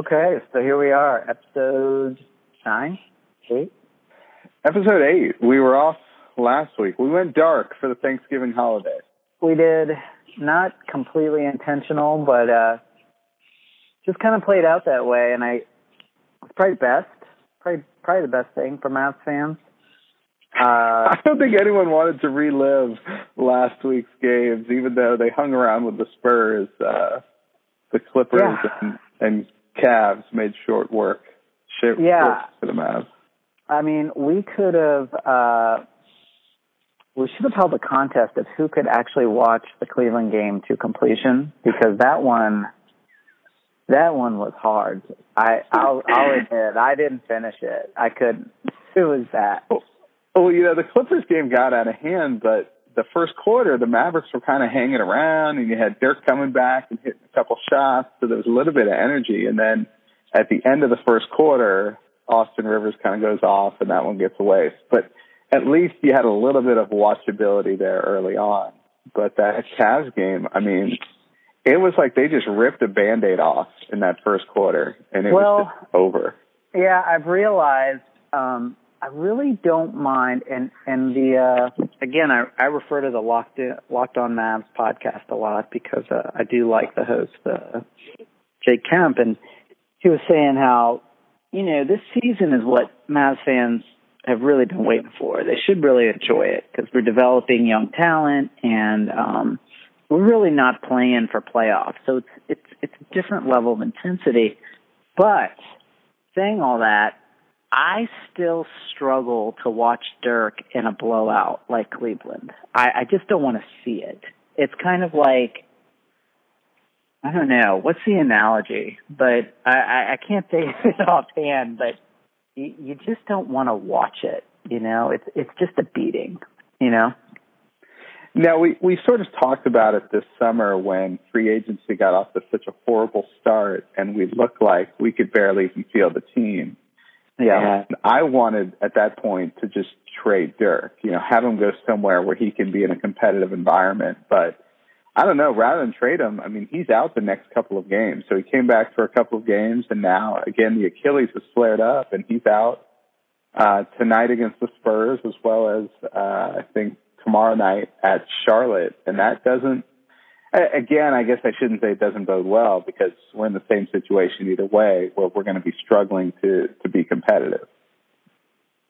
Okay, so here we are, episode nine, eight. Episode eight. We were off last week. We went dark for the Thanksgiving holiday. We did not completely intentional, but uh just kind of played out that way, and I it's probably best, probably probably the best thing for Mavs fans. Uh, I don't think anyone wanted to relive last week's games, even though they hung around with the Spurs. Uh, the Clippers Yeah. and, and Cavs made short work. Short Yeah. work for the Mavs. I mean, we could have, uh, we should have held a contest of who could actually watch the Cleveland game to completion because that one, that one was hard. I, I'll, I'll admit, I didn't finish it. I couldn't. It was that. Well, you know, the Clippers game got out of hand, but the first quarter, the Mavericks were kind of hanging around, and you had Dirk coming back and hitting a couple shots, so there was a little bit of energy. And then at the end of the first quarter, Austin Rivers kind of goes off, and that one gets away. But at least you had a little bit of watchability there early on. But that Cavs game, I mean, it was like they just ripped a band-aid off in that first quarter, and it Well- was just over. Yeah, I've realized um I really don't mind and and the uh again I I refer to the Locked in, Locked on Mavs podcast a lot because uh, I do like the host uh Jake Kemp and he was saying how you know this season is what Mavs fans have really been waiting for. They should really enjoy it because we're developing young talent and um we're really not playing for playoffs. So it's it's it's a different level of intensity. But saying all that, I still struggle to watch Dirk in a blowout like Cleveland. I, I just don't want to see it. It's kind of like I don't know what's the analogy, but I, I, I can't say it offhand. But you, you just don't want to watch it. You know, it's it's just a beating. You know. Now we we sort of talked about it this summer when free agency got off to such a horrible start, and we looked like we could barely even field the team. Yeah. And I wanted at that point to just trade Dirk, you know, have him go somewhere where he can be in a competitive environment. But I don't know, rather than trade him, I mean, he's out the next couple of games. So he came back for a couple of games, and now again the Achilles has flared up, and he's out uh, tonight against the Spurs as well as uh, I think tomorrow night at Charlotte, and that doesn't. Again, I guess I shouldn't say it doesn't bode well because we're in the same situation either way, where we're going to be struggling to to be competitive.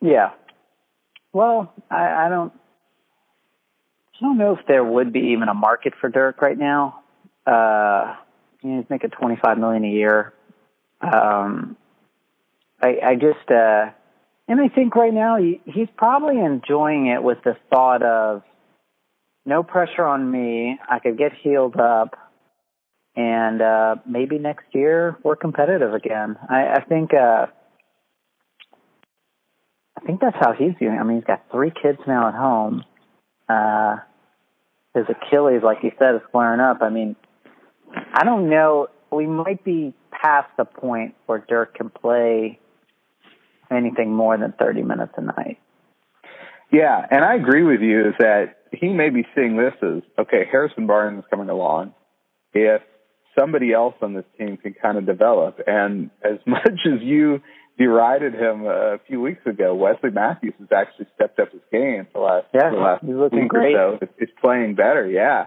Yeah. Well, I, I don't. I don't know if there would be even a market for Dirk right now. Uh, you know, he's making twenty five million a year. Um, I, I just, uh, and I think right now he, he's probably enjoying it with the thought of no pressure on me. I could get healed up, and uh, maybe next year we're competitive again. I, I think. Uh, I think that's how he's doing. I mean, he's got three kids now at home. Uh, his Achilles, like you said, is flaring up. I mean, I don't know. We might be past the point where Dirk can play anything more than 30 minutes a night. Yeah, and I agree with you that he may be seeing this as okay, Harrison Barnes is coming along. If somebody else on this team can kind of develop, and as much as you derided him a few weeks ago, Wesley Matthews has actually stepped up his game the last Yeah, the last he's looking great. or so. It's playing better, yeah.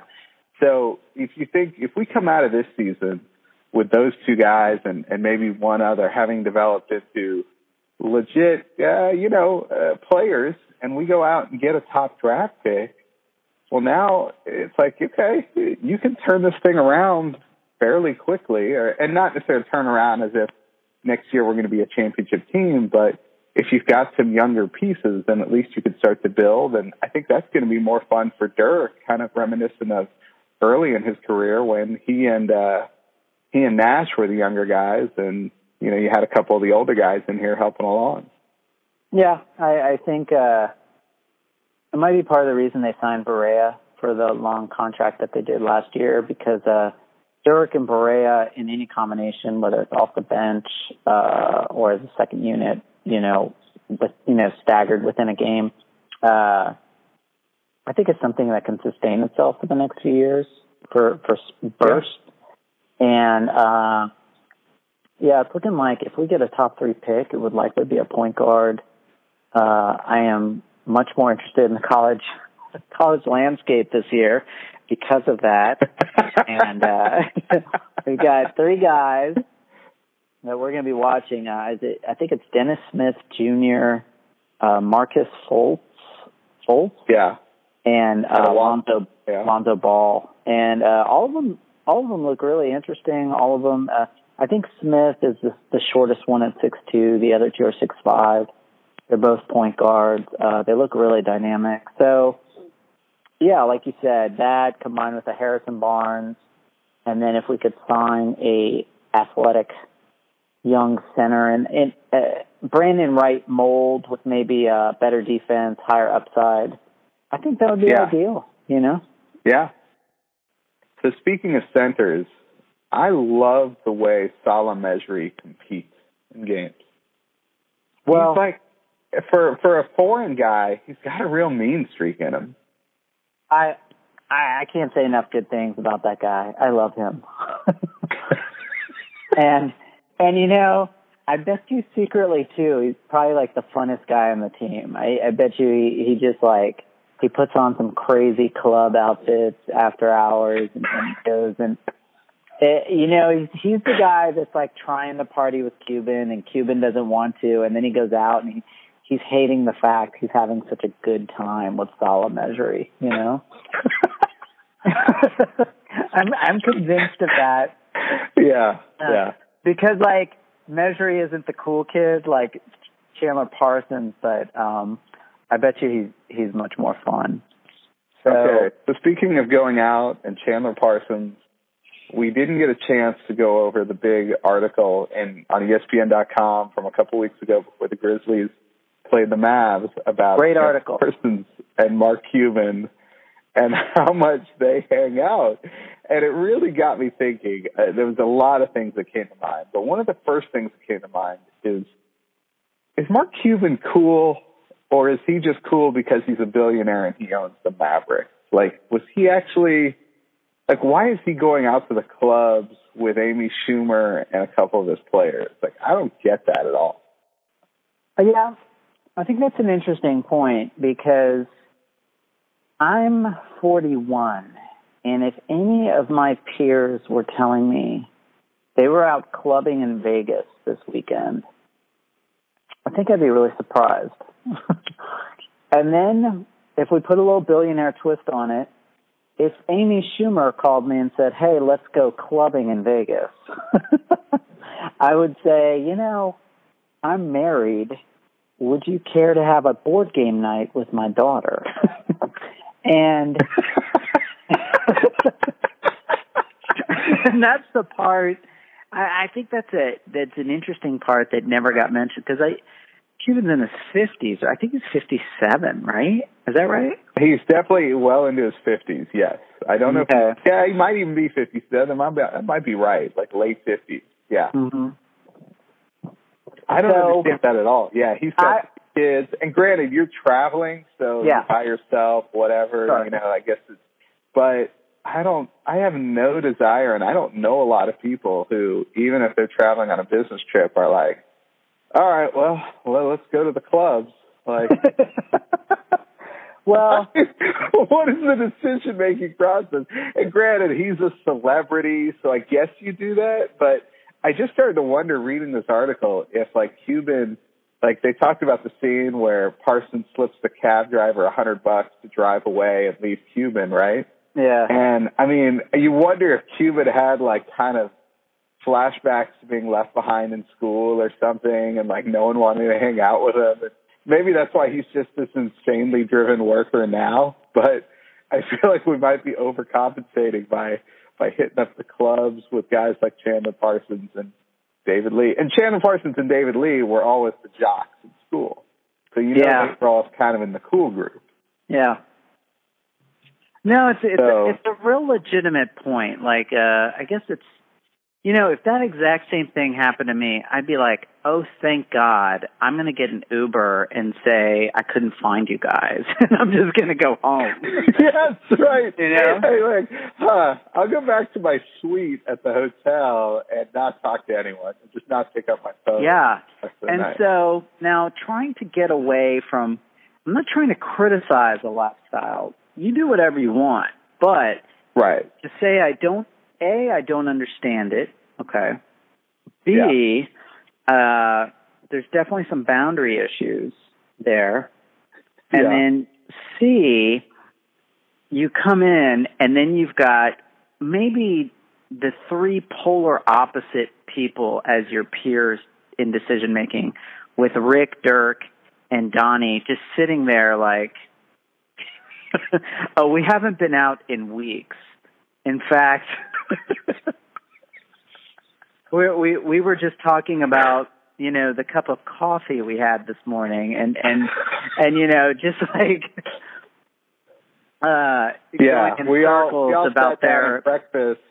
So if you think if we come out of this season with those two guys and and maybe one other having developed into legit, uh, you know, uh, players, and we go out and get a top draft pick. Well, now it's like, okay, you can turn this thing around fairly quickly, or, and not necessarily turn around as if next year we're going to be a championship team, but if you've got some younger pieces, then at least you could start to build. And I think that's going to be more fun for Dirk, kind of reminiscent of early in his career when he and uh, he and Nash were the younger guys, and you know you had a couple of the older guys in here helping along. Yeah, I, I think uh, it might be part of the reason they signed Barea for the long contract that they did last year because uh, Dirk and Barea in any combination, whether it's off the bench uh, or as a second unit, you know, with you know staggered within a game, uh, I think it's something that can sustain itself for the next few years for for burst. And uh, Yeah, it's looking like if we get a top three pick, it would likely be a point guard. Uh, I am much more interested in the college college landscape this year because of that. and uh, we got three guys that we're going to be watching. Uh, is it, I think it's Dennis Smith Jr., uh, Marcus Fultz, Fultz, yeah, and uh, Lonzo yeah. Lonzo Ball, and uh, all of them all of them look really interesting. All of them. Uh, I think Smith is the, the shortest one at six two. The other two are six five. They're both point guards. Uh, they look really dynamic. So, yeah, like you said, that combined with a Harrison Barnes, and then if we could sign a athletic young center and, and uh, Brandan Wright mold with maybe a better defense, higher upside, I think that would be Yeah. ideal. You know? Yeah. So speaking of centers, I love the way Salah Mejri competes in games. Well, he's like for for a foreign guy, he's got a real mean streak in him. I, I I can't say enough good things about that guy. I love him. and and you know, I bet you secretly too, he's probably like the funnest guy on the team. I, I bet you he, he just like he puts on some crazy club outfits after hours and, and goes and it, you know he's he's the guy that's like trying to party with Cuban and Cuban doesn't want to and then he goes out and he he's hating the fact he's having such a good time with Salah Mejri, you know. I'm I'm convinced of that Yeah, Uh, yeah. because like Mejri isn't the cool kid like Chandler Parsons, but um I bet you he's he's much more fun. So Okay. So speaking of going out and Chandler Parsons, we didn't get a chance to go over the big article in on ESPN.com from a couple weeks ago before the Grizzlies played the Mavs about Great article. Parsons and Mark Cuban and how much they hang out. And it really got me thinking. Uh, there was a lot of things that came to mind, but one of the first things that came to mind is is Mark Cuban cool or is he just cool because he's a billionaire and he owns the Mavericks? Like, was he actually like why is he going out to the clubs with Amy Schumer and a couple of his players? Like, I don't get that at all. Uh, Yeah, I think that's an interesting point because I'm 41, and if any of my peers were telling me they were out clubbing in Vegas this weekend, I think I'd be really surprised. and then if we put a little billionaire twist on it, if Amy Schumer called me and said, "Hey, let's go clubbing in Vegas," I would say, you know, I'm married. Would you care to have a board game night with my daughter? and and that's the part. I, I think that's a that's an interesting part that never got mentioned because I Cuban's in his fifties. I think he's fifty seven, right? Is that right? He's definitely well into his fifties. Yes, I don't know. Okay. If, yeah, he might even be fifty-seven. That might be, that might be right, like late fifties. Yeah, Mm-hmm. I don't So- understand that at all. Yeah, he's got I- kids, and granted, you're traveling, so Yeah. you're by yourself, whatever. You know, I guess it's. But I don't. I have no desire, and I don't know a lot of people who, even if they're traveling on a business trip, are like, "All right, well, well, let's go to the clubs." Like, well, what is the decision making process? And granted, he's a celebrity, so I guess you do that. But I just started to wonder reading this article if like Cuban, like they talked about the scene where Parsons slips the cab driver a hundred bucks to drive away and leave Cuban, right? yeah. And I mean, you wonder if Cuban had like kind of flashbacks to being left behind in school or something, and like no one wanted to hang out with him. And maybe that's why he's just this insanely driven worker now. But I feel like we might be overcompensating by by hitting up the clubs with guys like Chandler Parsons and David Lee. And Chandler Parsons and David Lee were always the jocks in school, so you know Yeah. they were all kind of in the cool group. Yeah. No, it's it's So- a, it's a real legitimate point. Like, uh, I guess it's You know, if that exact same thing happened to me, I'd be like, "Oh, thank God! I'm going to get an Uber and say I couldn't find you guys, and I'm just going to go home." that's right. You know? Hey, like, huh? I'll go back to my suite at the hotel and not talk to anyone, and just not pick up my phone. Yeah, the rest of the and night. so now trying to get away from. I'm not trying to criticize a lifestyle. You do whatever you want, but right. to say I don't a I don't understand it. Okay. B uh there's definitely some boundary issues there. And Yeah. then C you come in and then you've got maybe the three polar opposite people as your peers in decision making with Rick, Dirk, and Donnie just sitting there like oh, we haven't been out in weeks. In fact, we we we were just talking about you know the cup of coffee we had this morning, and and and you know just like uh Yeah, going in we all we all about sat down their at breakfast.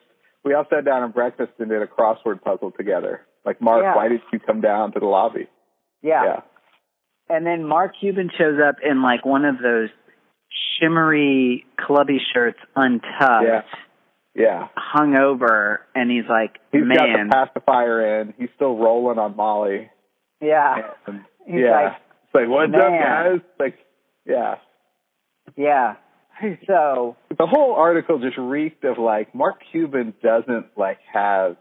We all sat down at breakfast and did a crossword puzzle together. Like, Mark, Yeah. why did you come down to the lobby? yeah. yeah. and then Mark Cuban shows up in like one of those shimmery clubby shirts, untucked, Yeah. Yeah. hung over, and he's like, He's got man, the pacifier in. He's still rolling on Molly. yeah, And, yeah. like, it's like, what's up, "Man." guys? Like, yeah. yeah. So The whole article just reeked of like Mark Cuban doesn't like have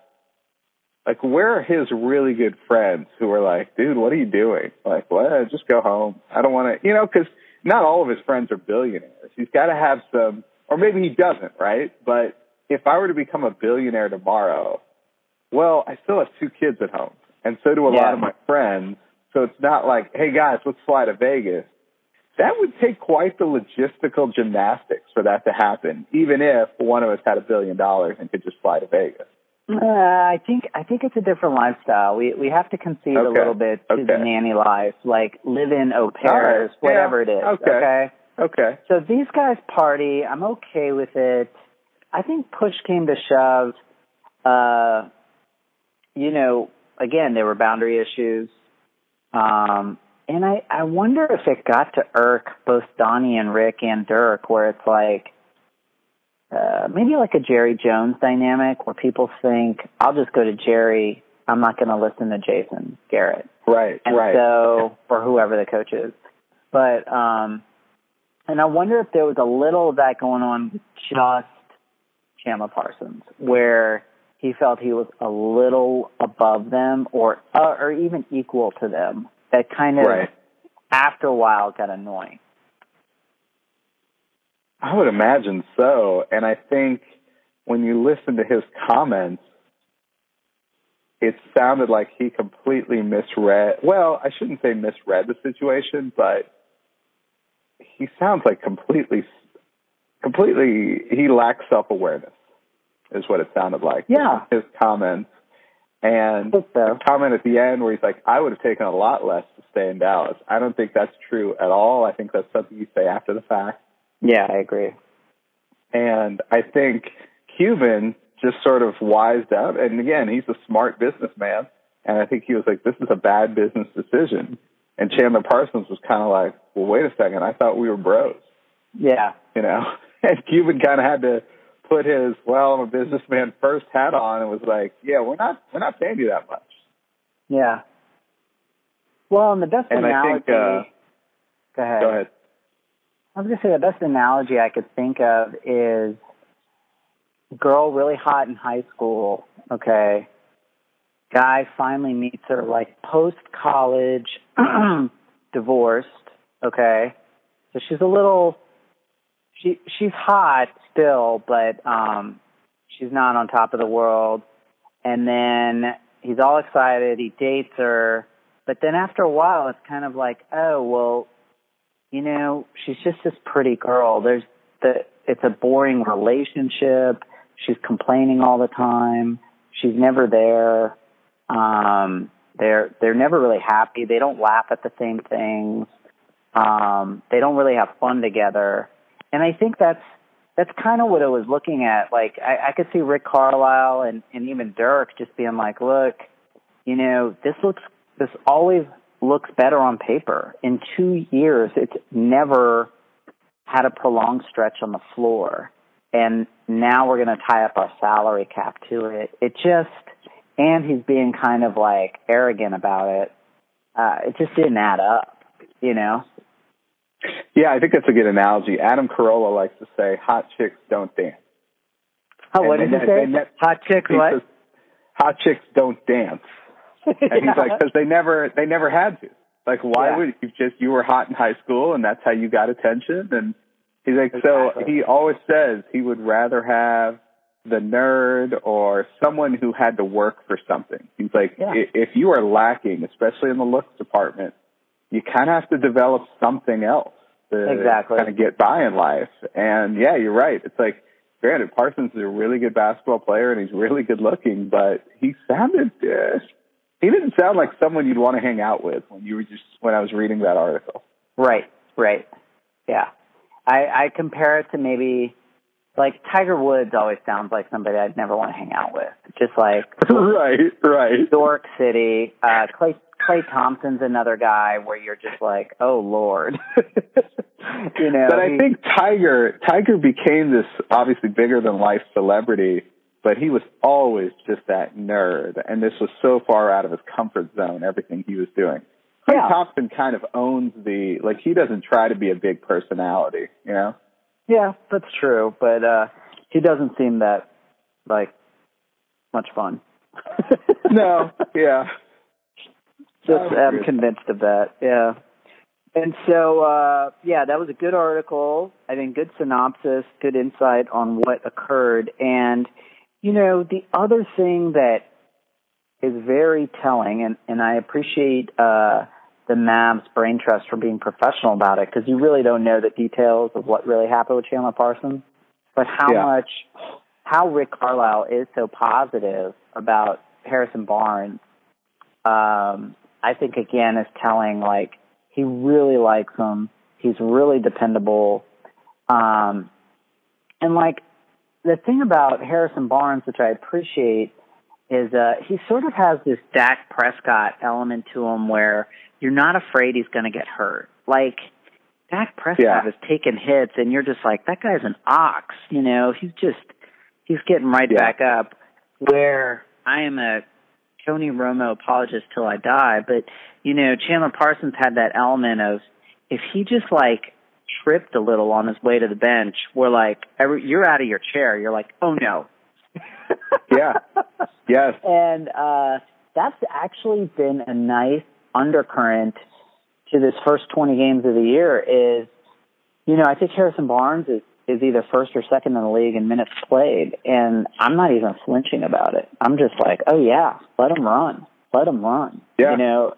like where are his really good friends who are like, dude, what are you doing? Like, what? Just go home. I don't want to, you know, because not all of his friends are billionaires. He's got to have some, or maybe he doesn't, right? But if I were to become a billionaire tomorrow, well, I still have two kids at home, and so do a Yeah. lot of my friends. So it's not like, hey guys, let's fly to Vegas. That would take quite the logistical gymnastics for that to happen, even if one of us had a billion dollars and could just fly to Vegas. Uh, I think I think it's a different lifestyle. We we have to concede a little bit to the nanny life, like live in au pairs, right. whatever Yeah. it is. Okay. okay. Okay. So these guys party. I'm okay with it. I think push came to shove. Uh, you know, again, there were boundary issues. Um, and I, I wonder if it got to irk both Donnie and Rick and Dirk, where it's like, uh, maybe like a Jerry Jones dynamic where people think, I'll just go to Jerry. I'm not going to listen to Jason Garrett. Right. And right. so, or whoever the coach is. But, um, and I wonder if there was a little of that going on with just Chandler Parsons, where he felt he was a little above them or, uh, or even equal to them. That kind of, Right. after a while, got annoying. I would imagine so. And I think when you listen to his comments, it sounded like he completely misread. Well, I shouldn't say misread the situation, but he sounds like completely, completely, he lacks self awareness, is what it sounded like. Yeah. His comments. And so. the comment at the end where he's like, I would have taken a lot less to stay in Dallas. I don't think that's true at all. I think that's something you say after the fact. Yeah, I agree. And I think Cuban just sort of wised up. And again, he's a smart businessman. And I think he was like, this is a bad business decision. And Chandler Parsons was kind of like, well, wait a second. I thought we were bros, Yeah. you know? And Cuban kind of had to put his, well, I'm a businessman first hat on and was like, yeah, we're not, we're not paying you that much. Yeah. Well, and the best And I analogy. think, uh, go ahead. Go ahead. I was gonna say the best analogy I could think of is girl really hot in high school, okay. Guy finally meets her like post college divorced, okay. So she's a little she she's hot still, but um she's not on top of the world. And then he's all excited, he dates her, but then after a while it's kind of like, oh well you know, she's just this pretty girl. There's the it's a boring relationship. She's complaining all the time. She's never there. Um they're they're never really happy. They don't laugh at the same things. Um they don't really have fun together. And I think that's that's kind of what I was looking at. Like I, I could see Rick Carlisle and and even Dirk just being like, look, you know, this looks this always looks better on paper. In two years, it's never had a prolonged stretch on the floor, and now we're going to tie up our salary cap to it. It just and he's being kind of like arrogant about it. Uh, it just didn't add up, you know. Yeah, I think that's a good analogy. Adam Carolla likes to say, "Hot chicks don't dance." Oh, what did you say? Hot chicks what? Says, Hot chicks don't dance. And yeah. he's like, because they never, they never had to. Like, why yeah. would you just? You were hot in high school, and that's how you got attention. And he's like, exactly. so he always says he would rather have the nerd or someone who had to work for something. He's like, yeah. if you are lacking, especially in the looks department, you kind of have to develop something else to exactly. kind of get by in life. And yeah, you're right. It's like, granted, Parsons is a really good basketball player and he's really good looking, but he sounded, uh, he didn't sound like someone you'd want to hang out with when you were just, when I was reading that article. Right, right. Yeah. I, I compare it to maybe, like Tiger Woods always sounds like somebody I'd never want to hang out with. Just like right, right. New York City. Uh, Klay Klay Thompson's another guy where you're just like, oh lord. you know. But I he, think Tiger Tiger became this obviously bigger than life celebrity, but he was always just that nerd, and this was so far out of his comfort zone. Everything he was doing. Klay yeah. Thompson kind of owns the like he doesn't try to be a big personality, you know. Yeah, that's true, but uh he doesn't seem that like much fun. no, yeah. Just I'm convinced of that. Yeah. And so uh yeah, that was a good article. I think good synopsis, good insight on what occurred and you know, the other thing that is very telling and and I appreciate uh the Mavs brain trust for being professional about it because you really don't know the details of what really happened with Chandler Parsons, but how yeah. much, how Rick Carlisle is so positive about Harrison Barnes, um, I think again is telling like he really likes him. He's really dependable. Um, and like the thing about Harrison Barnes, which I appreciate, is uh, he sort of has this Dak Prescott element to him where you're not afraid he's going to get hurt. Like Dak Prescott yeah. has taken hits, and you're just like, that guy's an ox. You know, he's just he's getting right yeah. back up. Where I am a Tony Romo apologist till I die, but you know, Chandler Parsons had that element of if he just like tripped a little on his way to the bench, we're like, every, you're out of your chair. You're like, oh no. yeah. Yes. And uh that's actually been a nice undercurrent to this first 20 games of the year is, you know, I think Harrison Barnes is, is either first or second in the league in minutes played, and I'm not even flinching about it. I'm just like, oh yeah, let him run, let him run. Yeah. You know,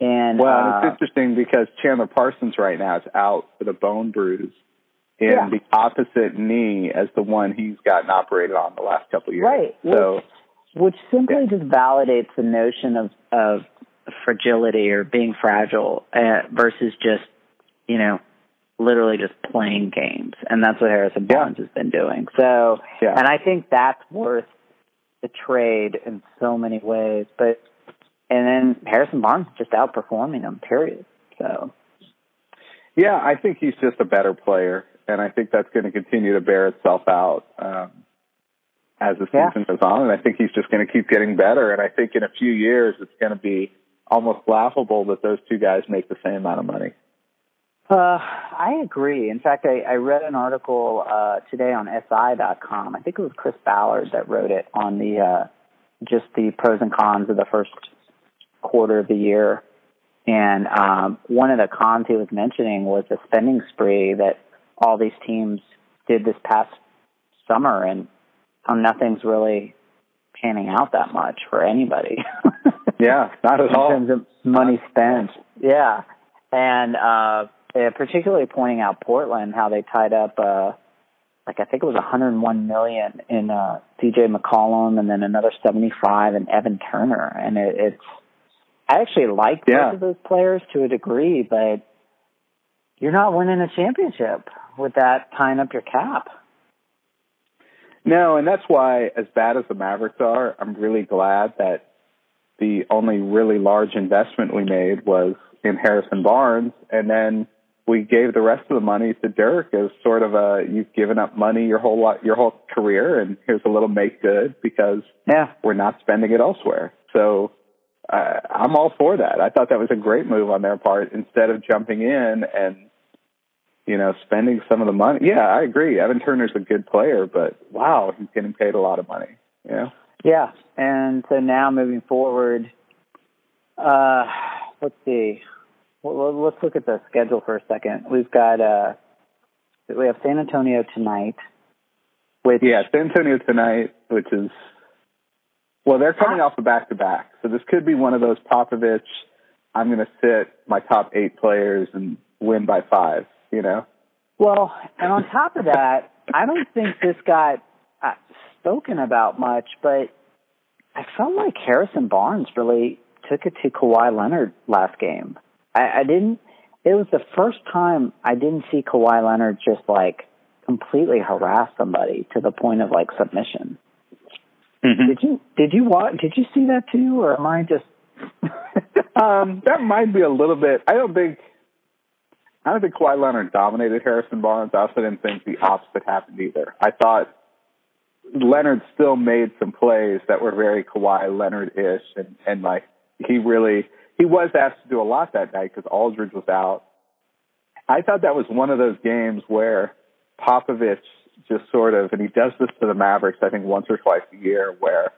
and well, uh, it's interesting because Chandler Parsons right now is out with a bone bruise in yeah. the opposite knee as the one he's gotten operated on the last couple of years. Right. So, which, which simply yeah. just validates the notion of of fragility or being fragile uh, versus just, you know, literally just playing games. And that's what Harrison Barnes yeah. has been doing. So, yeah. and I think that's worth the trade in so many ways. But, and then Harrison Barnes just outperforming him, period. So, yeah, I think he's just a better player. And I think that's going to continue to bear itself out um, as the season yeah. goes on. And I think he's just going to keep getting better. And I think in a few years, it's going to be almost laughable that those two guys make the same amount of money. Uh, I agree. In fact, I, I read an article uh, today on SI.com. I think it was Chris Ballard that wrote it on the uh, just the pros and cons of the first quarter of the year. And um, one of the cons he was mentioning was the spending spree that all these teams did this past summer, and how nothing's really panning out that much for anybody. Yeah, not at all. In terms of money spent. Yeah. And uh particularly pointing out Portland, how they tied up uh like I think it was 101 million in uh CJ McCollum and then another 75 in Evan Turner and it, it's I actually like yeah. both of those players to a degree, but you're not winning a championship with that tying up your cap. No, and that's why, as bad as the Mavericks are, I'm really glad that the only really large investment we made was in Harrison Barnes, and then we gave the rest of the money to Dirk as sort of a you've given up money your whole lot, your whole career, and here's a little make good because yeah. we're not spending it elsewhere. So uh, I'm all for that. I thought that was a great move on their part instead of jumping in and you know spending some of the money. Yeah, I agree. Evan Turner's a good player, but wow, he's getting paid a lot of money. You know? Yeah, and so now moving forward, uh, let's see. Well, let's look at the schedule for a second. We've got uh, we have San Antonio tonight. Which yeah, San Antonio tonight, which is well, they're coming off a back to back, so this could be one of those Popovich. I'm going to sit my top eight players and win by five. You know. Well, and on top of that, I don't think this got uh, spoken about much, but I felt like Harrison Barnes really took it to Kawhi Leonard last game. I, I didn't. It was the first time I didn't see Kawhi Leonard just like completely harass somebody to the point of like submission. Mm-hmm. Did you did you watch? Did you see that too, or am I just? um, that might be a little bit. I don't think. I don't think Kawhi Leonard dominated Harrison Barnes. I also didn't think the opposite happened either. I thought Leonard still made some plays that were very Kawhi Leonard ish, and and like he really he was asked to do a lot that night because Aldridge was out. I thought that was one of those games where Popovich just sort of, and he does this to the Mavericks, I think once or twice a year, where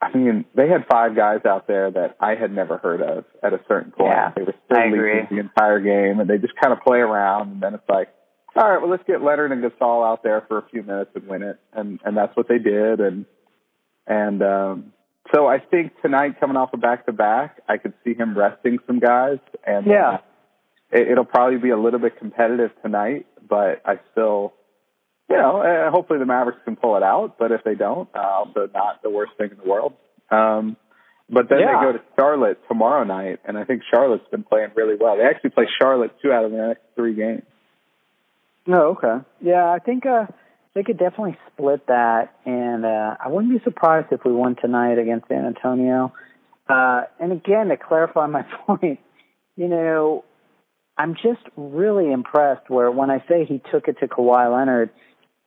I mean, they had five guys out there that I had never heard of at a certain point. Yeah, they were still leading the entire game, and they just kind of play around, and then it's like, all right, well, let's get Leonard and Gasol out there for a few minutes and win it, and and that's what they did, and and um, so I think tonight, coming off a back to back, I could see him resting some guys, and yeah, it, it'll probably be a little bit competitive tonight, but I still you know, uh, hopefully the Mavericks can pull it out. But if they don't, uh, also not the worst thing in the world. Um, but then yeah. they go to Charlotte tomorrow night, and I think Charlotte's been playing really well. They actually play Charlotte two out of the next three games. Oh, okay. Yeah, I think uh, they could definitely split that, and uh, I wouldn't be surprised if we won tonight against San Antonio. Uh, and again, to clarify my point, you know, I'm just really impressed. Where when I say he took it to Kawhi Leonard,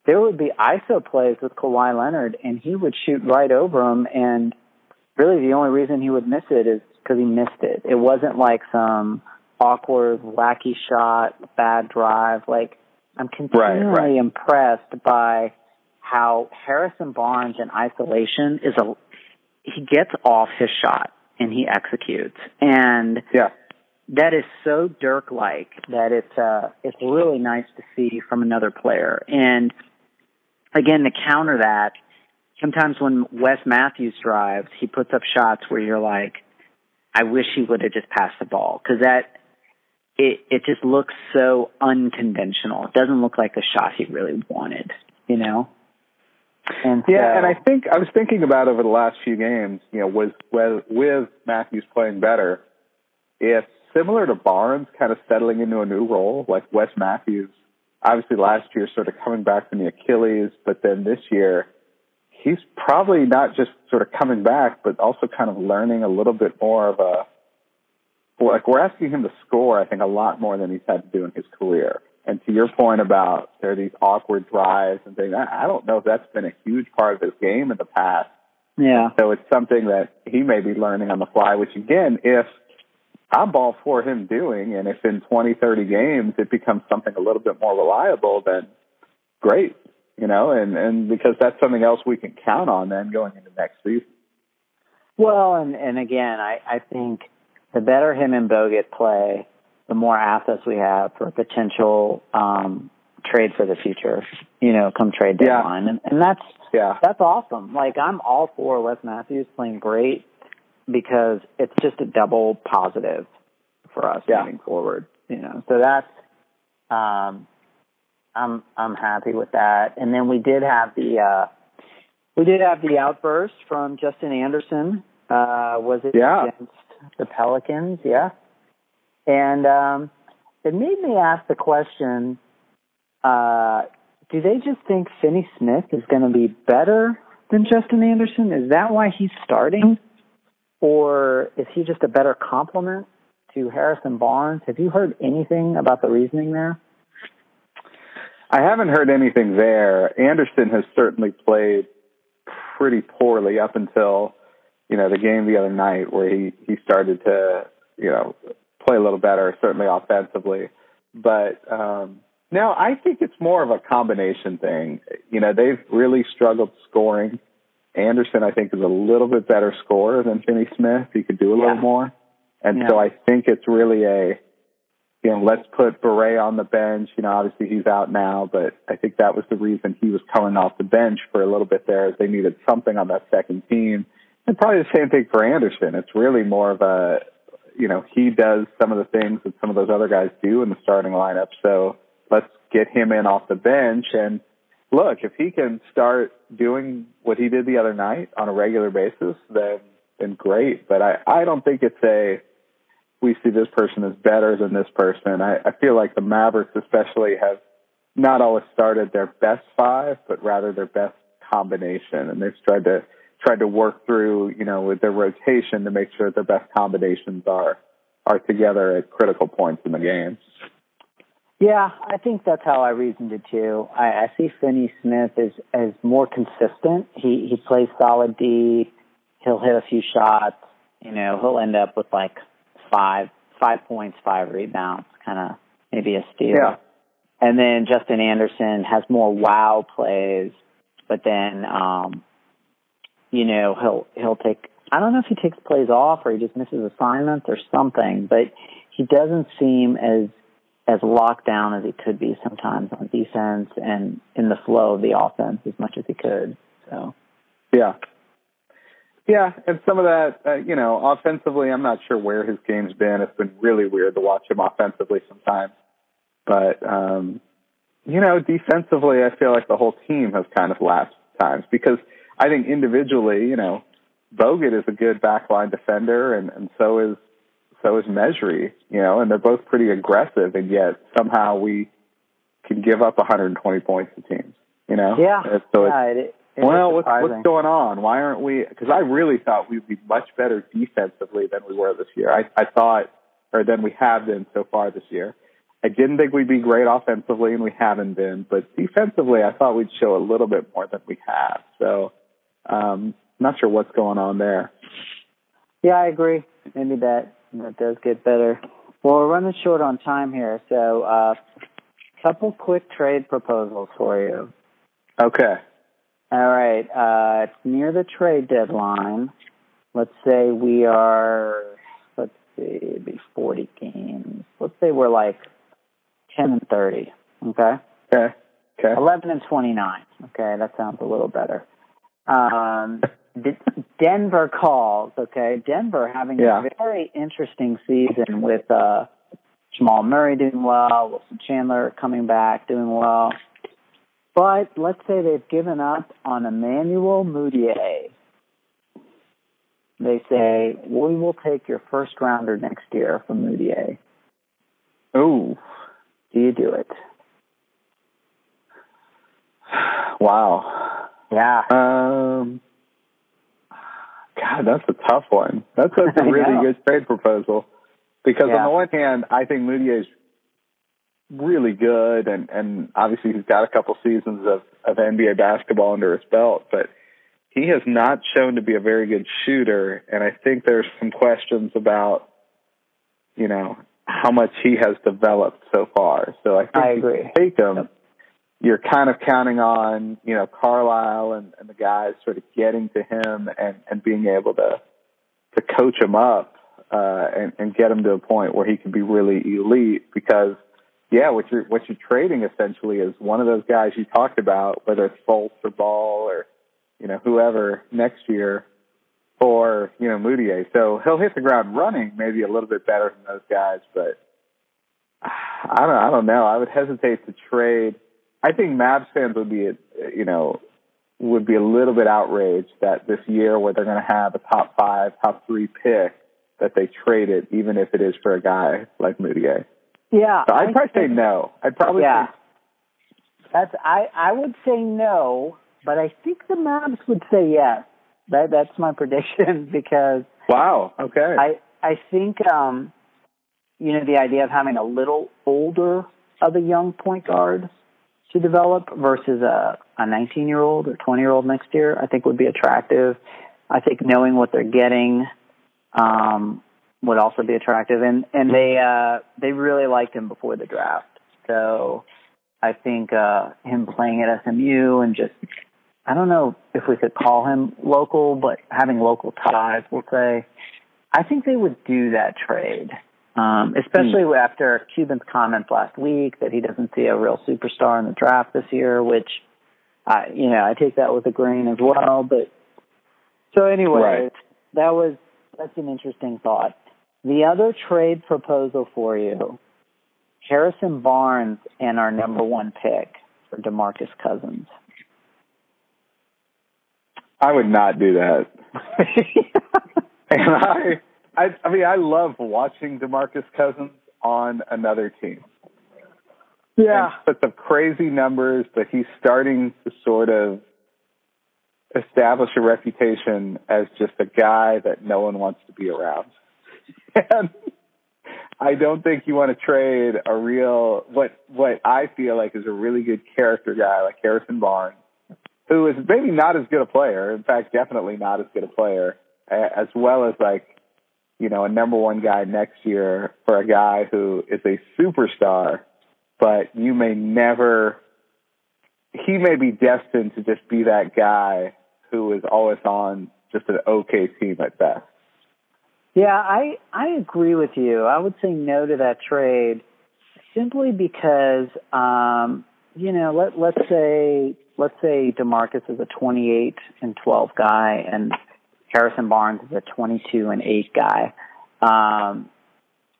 there would be ISO plays with Kawhi Leonard, and he would shoot right over him. And really, the only reason he would miss it is because he missed it. It wasn't like some awkward, wacky shot, bad drive. Like I'm continually right, right. impressed by how Harrison Barnes in isolation is a he gets off his shot and he executes. And yeah. That is so Dirk like that it's uh it's really nice to see from another player. And again, to counter that, sometimes when Wes Matthews drives, he puts up shots where you're like, I wish he would have just passed the ball because that it it just looks so unconventional. It doesn't look like the shot he really wanted, you know. And yeah, so, and I think I was thinking about over the last few games, you know, was with, with Matthews playing better, if similar to Barnes kind of settling into a new role, like Wes Matthews obviously last year sort of coming back from the Achilles, but then this year he's probably not just sort of coming back, but also kind of learning a little bit more of a like we're asking him to score, I think, a lot more than he's had to do in his career. And to your point about there are these awkward drives and things, I, I don't know if that's been a huge part of his game in the past. Yeah. So it's something that he may be learning on the fly, which again, if I'm all for him doing. And if in 20, 30 games it becomes something a little bit more reliable, then great, you know, and, and because that's something else we can count on then going into next season. Well, and, and again, I, I think the better him and Bogut play, the more assets we have for potential um, trade for the future, you know, come trade deadline. Yeah. And, and that's, yeah. that's awesome. Like I'm all for Wes Matthews playing great because it's just a double positive for us yeah. moving forward. You know, so that's um, I'm I'm happy with that. And then we did have the uh, we did have the outburst from Justin Anderson. Uh, was it yeah. against the Pelicans? Yeah, and um, it made me ask the question. Uh, do they just think Finney Smith is going to be better than Justin Anderson? Is that why he's starting? Or is he just a better complement to Harrison Barnes? Have you heard anything about the reasoning there? I haven't heard anything there. Anderson has certainly played pretty poorly up until, you know, the game the other night where he, he started to, you know, play a little better, certainly offensively. But um no, I think it's more of a combination thing. You know, they've really struggled scoring. Anderson, I think, is a little bit better scorer than Finney Smith. He could do a yeah. little more. And yeah. so I think it's really a, you know, let's put Barea on the bench. You know, obviously he's out now, but I think that was the reason he was coming off the bench for a little bit there, they needed something on that second team. And probably the same thing for Anderson. It's really more of a, you know, he does some of the things that some of those other guys do in the starting lineup. So let's get him in off the bench and look, if he can start doing what he did the other night on a regular basis, then then great. But I, I don't think it's a we see this person as better than this person. I, I feel like the Mavericks especially have not always started their best five, but rather their best combination. And they've tried to tried to work through, you know, with their rotation to make sure their best combinations are are together at critical points in the game. Yeah, I think that's how I reasoned it too. I, I see Finney Smith as as more consistent. He he plays solid D. He'll hit a few shots. You know, he'll end up with like five five points, five rebounds, kind of maybe a steal. Yeah. And then Justin Anderson has more wow plays, but then um you know, he'll he'll take I don't know if he takes plays off or he just misses assignments or something, but he doesn't seem as as locked down as he could be sometimes on defense and in the flow of the offense as much as he could. So, yeah, yeah, and some of that, uh, you know, offensively, I'm not sure where his game's been. It's been really weird to watch him offensively sometimes, but um, you know, defensively, I feel like the whole team has kind of lapsed times because I think individually, you know, Bogut is a good backline defender, and and so is so is Mejri, you know, and they're both pretty aggressive, and yet somehow we can give up 120 points to teams, you know. Yeah. And so yeah, it's, it, it well, what's, what's going on? Why aren't we? Because I really thought we'd be much better defensively than we were this year. I, I thought, or than we have been so far this year. I didn't think we'd be great offensively, and we haven't been. But defensively, I thought we'd show a little bit more than we have. So, um, not sure what's going on there. Yeah, I agree. Maybe that that does get better. Well, we're running short on time here, so a uh, couple quick trade proposals for you. Okay. All right. Uh, it's near the trade deadline. Let's say we are, let's see, it'd be 40 games. Let's say we're like 10 and 30. Okay. Okay. Okay. 11 and 29. Okay. That sounds a little better. Um, Denver calls. Okay. Denver having Yeah. a very interesting season with, uh, Jamal Murray doing well, Wilson Chandler coming back doing well. But let's say they've given up on Emmanuel Mudiay. They say, we will take your first rounder next year from Mudiay. Ooh. Do you do it? Wow. Yeah. Um. God, that's a tough one. That's, a really good trade proposal. Because Yeah. on the one hand, I think Mudiay is really good, and and obviously he's got a couple seasons of of NBA basketball under his belt, but he has not shown to be a very good shooter, and I think there's some questions about, you know, how much he has developed so far. So I think I agree. take him. Yep. You're kind of counting on, you know, Carlisle and, and the guys sort of getting to him and, and being able to to coach him up uh, and, and get him to a point where he can be really elite. Because, yeah, what you're what you're trading essentially is one of those guys you talked about, whether it's Fultz or Ball or you know whoever next year, for you know Mudiay. So he'll hit the ground running, maybe a little bit better than those guys, but I don't I don't know. I would hesitate to trade. I think Mavs fans would be, you know, would be a little bit outraged that this year where they're going to have a top five, top three pick that they trade it, even if it is for a guy like Mudiay. Yeah. So I'd I probably say no. I'd probably Yeah. That's I I would say no, but I think the Mavs would say yes. That that's my prediction because wow. Okay. I I think um you know the idea of having a little older of a young point guard to develop versus a a 19 year old or 20 year old next year I think would be attractive. I think knowing what they're getting um would also be attractive and and they uh they really liked him before the draft. So I think uh him playing at SMU and just I don't know if we could call him local, but having local ties, we'll say. I think they would do that trade, um, especially mm. after Cuban's comments last week that he doesn't see a real superstar in the draft this year, which, I, you know, I take that with a grain as well. But so anyway, right. that was that's an interesting thought. The other trade proposal for you, Harrison Barnes and our number one pick for DeMarcus Cousins. I would not do that. and I, I, I mean, I love watching Demarcus Cousins on another team. Yeah, but the crazy numbers, but he's starting to sort of establish a reputation as just a guy that no one wants to be around. And I don't think you want to trade a real what what I feel like is a really good character guy like Harrison Barnes who is maybe not as good a player, in fact, definitely not as good a player, as well as like, you know, a number one guy next year for a guy who is a superstar, but you may never, he may be destined to just be that guy who is always on just an okay team at best. Yeah, I I agree with you. I would say no to that trade simply because um you know, let let's say let's say Demarcus is a 28 and 12 guy, and Harrison Barnes is a 22 and 8 guy. Um,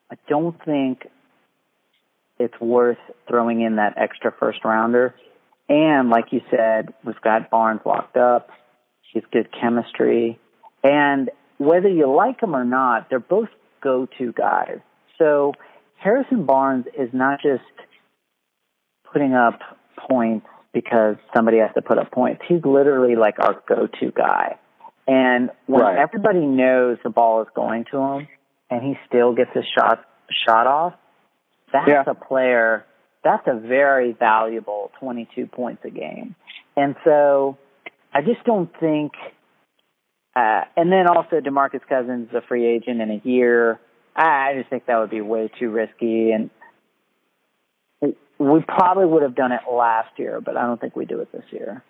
I don't think it's worth throwing in that extra first rounder. And like you said, we've got Barnes locked up. He's good chemistry. And whether you like him or not, they're both go-to guys. So Harrison Barnes is not just putting up points because somebody has to put up points. He's literally like our go-to guy. And when right. everybody knows the ball is going to him and he still gets his shot shot off, that's yeah. a player that's a very valuable 22 points a game. And so I just don't think uh and then also DeMarcus Cousins is a free agent in a year. I just think that would be way too risky and we probably would have done it last year, but I don't think we do it this year.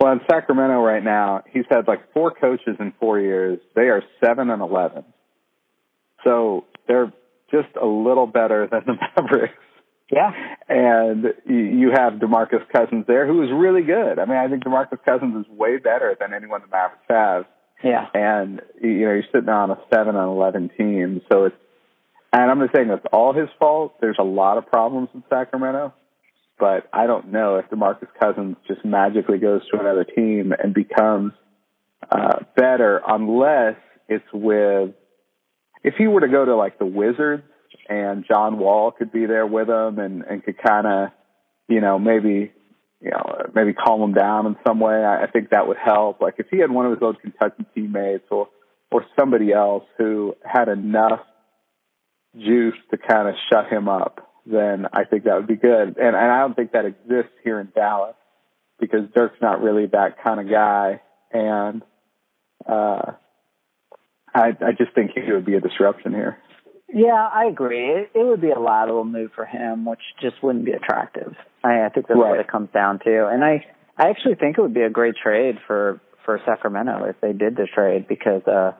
Well, in Sacramento right now, he's had like four coaches in four years. They are seven and eleven, so they're just a little better than the Mavericks. Yeah, and you have Demarcus Cousins there, who is really good. I mean, I think Demarcus Cousins is way better than anyone the Mavericks have. Yeah, and you know, you're sitting on a seven and eleven team, so it's and I'm not saying that's all his fault. There's a lot of problems in Sacramento, but I don't know if DeMarcus Cousins just magically goes to another team and becomes uh, better unless it's with if he were to go to like the Wizards and John Wall could be there with him and and could kind of you know maybe you know maybe calm him down in some way. I, I think that would help. Like if he had one of his old Kentucky teammates or or somebody else who had enough juice to kind of shut him up, then I think that would be good. And, and I don't think that exists here in Dallas because Dirk's not really that kind of guy. And uh, I, I just think he would be a disruption here. Yeah, I agree. It, it would be a lateral move for him, which just wouldn't be attractive. I, I think that's right. what it comes down to. And I, I actually think it would be a great trade for for Sacramento if they did the trade because uh,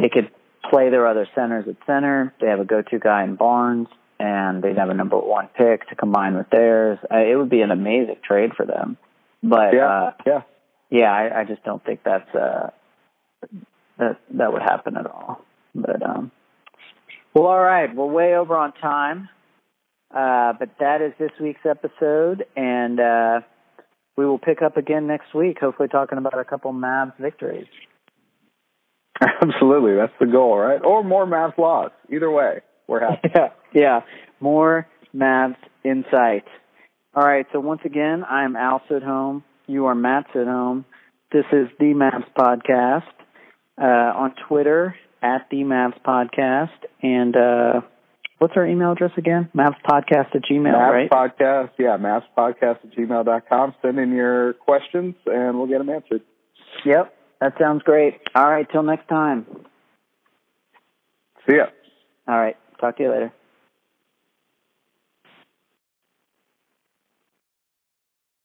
they could play their other centers at center. They have a go-to guy in Barnes, and they'd have a number one pick to combine with theirs. Uh, it would be an amazing trade for them. But yeah, uh, yeah, yeah, I, I just don't think that's uh, that that would happen at all. But um, well, all right, we're way over on time. Uh, but that is this week's episode, and uh, we will pick up again next week. Hopefully, talking about a couple Mavs victories. Absolutely, that's the goal, right? Or more Mavs loss. Either way, we're happy. Yeah, yeah, more Mavs insight. All right. So once again, I am Al Sidholm. You are Matt Sidholm. This is the Mavs Podcast uh, on Twitter at the Mavs Podcast. And uh, what's our email address again? Mavs Podcast at Gmail, Mavs right? Podcast, yeah, Mavs Podcast at gmail.com. Send in your questions and we'll get them answered. Yep. That sounds great. All right. Till next time. See ya. All right. Talk to you later.